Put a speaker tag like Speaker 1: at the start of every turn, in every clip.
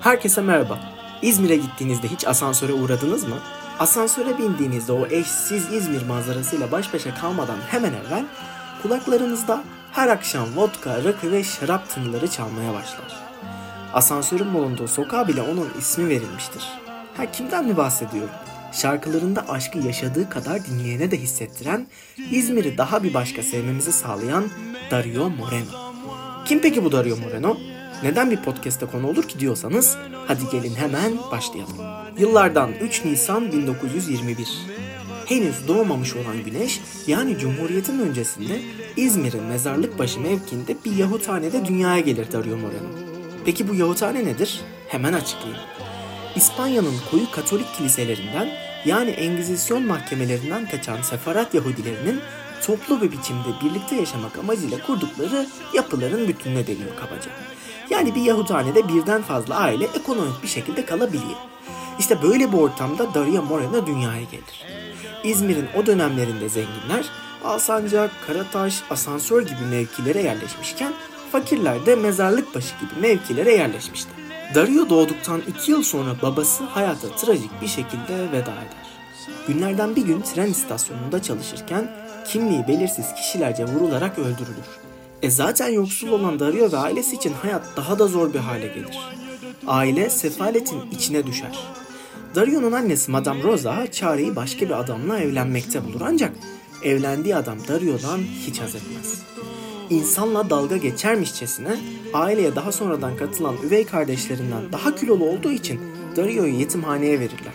Speaker 1: Herkese merhaba. İzmir'e gittiğinizde hiç asansöre uğradınız mı? Asansöre bindiğinizde o eşsiz İzmir manzarasıyla baş başa kalmadan hemen evvel kulaklarınızda her akşam vodka, rakı ve şarap tınıları çalmaya başlar. Asansörün bulunduğu sokağa bile onun ismi verilmiştir. Ha kimden mi bahsediyorum? Şarkılarında aşkı yaşadığı kadar dinleyene de hissettiren, İzmir'i daha bir başka sevmemizi sağlayan Dario Moreno. Kim peki bu Dario Moreno? Neden bir podcast'te konu olur ki diyorsanız hadi gelin hemen başlayalım. Yıllardan 3 Nisan 1921. Henüz doğmamış olan Güneş yani Cumhuriyet'in öncesinde İzmir'in Mezarlıkbaşı mevkinde bir Yahuthanede dünyaya gelir Dario Moreno. Peki bu Yahuthane nedir? Hemen açıklayayım. İspanya'nın koyu Katolik kiliselerinden yani Engizisyon mahkemelerinden kaçan Sefarat Yahudilerinin toplu bir biçimde birlikte yaşamak amacıyla kurdukları yapıların bütününe deniyor kabaca. Yani bir Yahudanede birden fazla aile ekonomik bir şekilde kalabiliyor. İşte böyle bir ortamda Daria Moreno dünyaya gelir. İzmir'in o dönemlerinde zenginler Alsancak, Karataş, Asansör gibi mevkilere yerleşmişken fakirler de mezarlık başı gibi mevkilere yerleşmişti. Dario doğduktan iki yıl sonra babası hayata trajik bir şekilde veda eder. Günlerden bir gün tren istasyonunda çalışırken kimliği belirsiz kişilerce vurularak öldürülür. E zaten yoksul olan Dario ve ailesi için hayat daha da zor bir hale gelir. Aile sefaletin içine düşer. Dario'nun annesi Madame Rosa çareyi başka bir adamla evlenmekte bulur ancak evlendiği adam Dario'dan hiç haz etmez. İnsanla dalga geçermişçesine aileye daha sonradan katılan üvey kardeşlerinden daha kilolu olduğu için Dario'yu yetimhaneye verirler.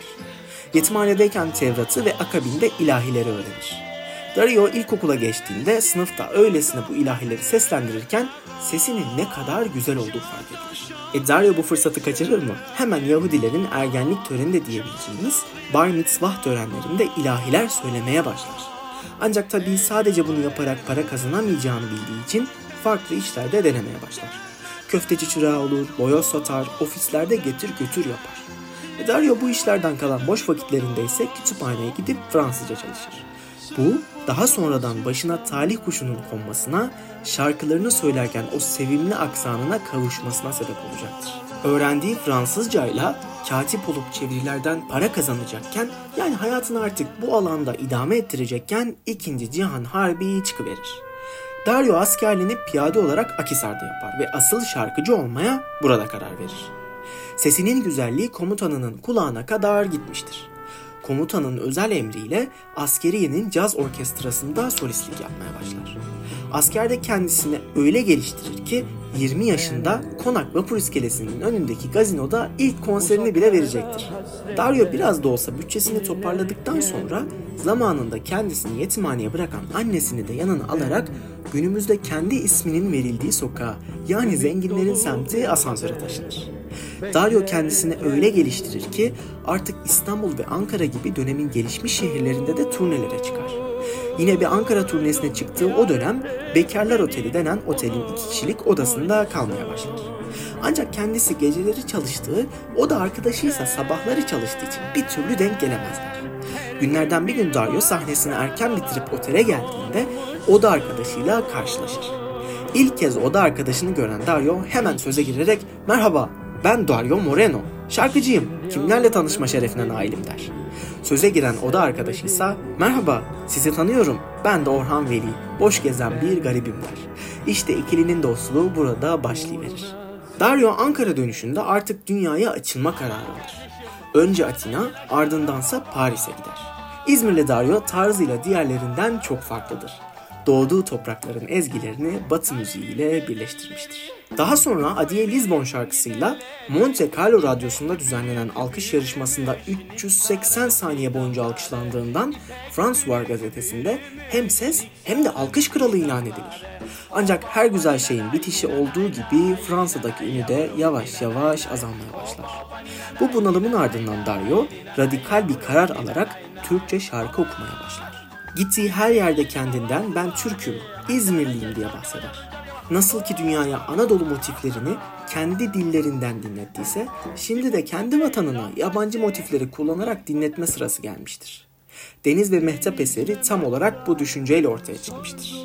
Speaker 1: Yetimhanedeyken Tevrat'ı ve akabinde ilahileri öğrenir. Dario ilkokula geçtiğinde sınıfta öylesine bu ilahileri seslendirirken sesinin ne kadar güzel olduğu fark edilir. E Dario bu fırsatı kaçırır mı? Hemen Yahudilerin ergenlik töreninde diyebileceğimiz bar mitzvah törenlerinde ilahiler söylemeye başlar. Ancak tabii sadece bunu yaparak para kazanamayacağını bildiği için farklı işlerde denemeye başlar. Köfteci çırağı olur, boyoz satar, ofislerde getir götür yapar. E Dario bu işlerden kalan boş vakitlerinde ise kütüphaneye gidip Fransızca çalışır. Bu daha sonradan başına talih kuşunun konmasına, şarkılarını söylerken o sevimli aksanına kavuşmasına sebep olacaktır. Öğrendiği Fransızcayla katip olup çevirilerden para kazanacakken yani hayatını artık bu alanda idame ettirecekken 2. Cihan Harbi çıkıverir. Dario askerliğini piyade olarak Akisar'da yapar ve asıl şarkıcı olmaya burada karar verir. Sesinin güzelliği komutanının kulağına kadar gitmiştir komutanın özel emriyle askeriyenin caz orkestrasında solistlik yapmaya başlar. Askerde kendisini öyle geliştirir ki 20 yaşında Konak Vapur İskelesi'nin önündeki gazinoda ilk konserini bile verecektir. Dario biraz da olsa bütçesini toparladıktan sonra zamanında kendisini yetimhaneye bırakan annesini de yanına alarak günümüzde kendi isminin verildiği sokağa yani zenginlerin semti asansöre taşınır. Dario kendisini öyle geliştirir ki artık İstanbul ve Ankara gibi dönemin gelişmiş şehirlerinde de turnelere çıkar. Yine bir Ankara turnesine çıktığı o dönem Bekarlar Oteli denen otelin iki kişilik odasında kalmaya başlar. Ancak kendisi geceleri çalıştığı, o da arkadaşıysa sabahları çalıştığı için bir türlü denk gelemezler. Günlerden bir gün Dario sahnesini erken bitirip otele geldiğinde oda arkadaşıyla karşılaşır. İlk kez oda arkadaşını gören Dario hemen söze girerek "Merhaba, ben Dario Moreno. Şarkıcıyım. Kimlerle tanışma şerefine nailim der. Söze giren oda arkadaşıysa merhaba sizi tanıyorum ben de Orhan Veli boş gezen bir garibim der. İşte ikilinin dostluğu burada başlayıverir. Dario Ankara dönüşünde artık dünyaya açılma kararı alır. Önce Atina ardındansa Paris'e gider. İzmirli Dario tarzıyla diğerlerinden çok farklıdır. Doğduğu toprakların ezgilerini Batı müziğiyle birleştirmiştir. Daha sonra Adiye Lisbon şarkısıyla Monte Carlo radyosunda düzenlenen alkış yarışmasında 380 saniye boyunca alkışlandığından François gazetesinde hem ses hem de alkış kralı ilan edilir. Ancak her güzel şeyin bitişi olduğu gibi Fransa'daki ünü de yavaş yavaş azalmaya başlar. Bu bunalımın ardından Dario radikal bir karar alarak Türkçe şarkı okumaya başlar. Gittiği her yerde kendinden ben Türk'üm, İzmirliyim diye bahseder. Nasıl ki dünyaya Anadolu motiflerini kendi dillerinden dinlettiyse, şimdi de kendi vatanına yabancı motifleri kullanarak dinletme sırası gelmiştir. Deniz ve Mehtap eseri tam olarak bu düşünceyle ortaya çıkmıştır.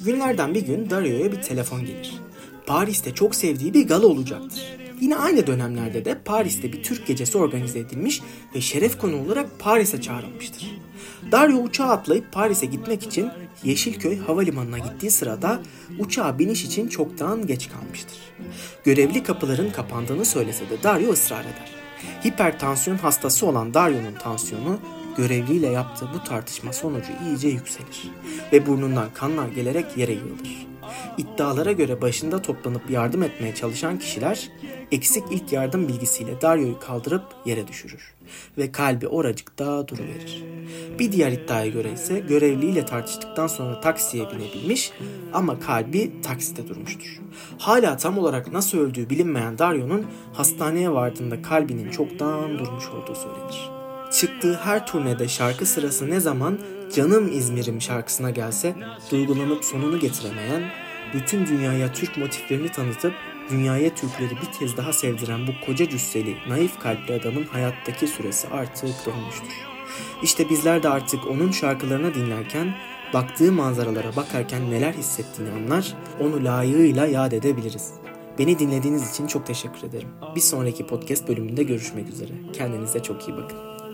Speaker 1: Günlerden bir gün Dario'ya bir telefon gelir. Paris'te çok sevdiği bir gala olacaktır. Yine aynı dönemlerde de Paris'te bir Türk gecesi organize edilmiş ve şeref konu olarak Paris'e çağrılmıştır. Dario uçağa atlayıp Paris'e gitmek için Yeşilköy Havalimanı'na gittiği sırada uçağa biniş için çoktan geç kalmıştır. Görevli kapıların kapandığını söylese de Dario ısrar eder. Hipertansiyon hastası olan Dario'nun tansiyonu görevliyle yaptığı bu tartışma sonucu iyice yükselir ve burnundan kanlar gelerek yere yığılır. İddialara göre başında toplanıp yardım etmeye çalışan kişiler eksik ilk yardım bilgisiyle Dario'yu kaldırıp yere düşürür ve kalbi oracıkta duruverir. Bir diğer iddiaya göre ise görevliyle tartıştıktan sonra taksiye binebilmiş ama kalbi takside durmuştur. Hala tam olarak nasıl öldüğü bilinmeyen Dario'nun hastaneye vardığında kalbinin çoktan durmuş olduğu söylenir. Çıktığı her turnede şarkı sırası ne zaman Canım İzmir'im şarkısına gelse duygulanıp sonunu getiremeyen, bütün dünyaya Türk motiflerini tanıtıp dünyaya Türkleri bir kez daha sevdiren bu koca cüsseli, naif kalpli adamın hayattaki süresi artık dolmuştur. İşte bizler de artık onun şarkılarını dinlerken, baktığı manzaralara bakarken neler hissettiğini anlar, onu layığıyla yad edebiliriz. Beni dinlediğiniz için çok teşekkür ederim. Bir sonraki podcast bölümünde görüşmek üzere. Kendinize çok iyi bakın.